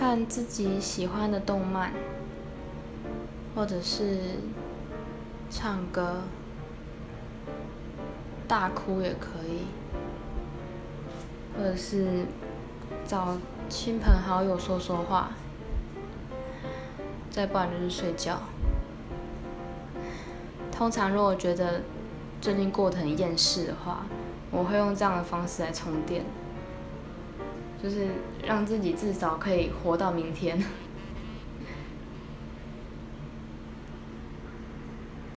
看自己喜欢的动漫，或者是唱歌，大哭也可以，或者是找亲朋好友说说话，再不然就是睡觉。通常如果觉得最近过得很厌世的话，我会用这样的方式来充电，就是让自己至少可以活到明天。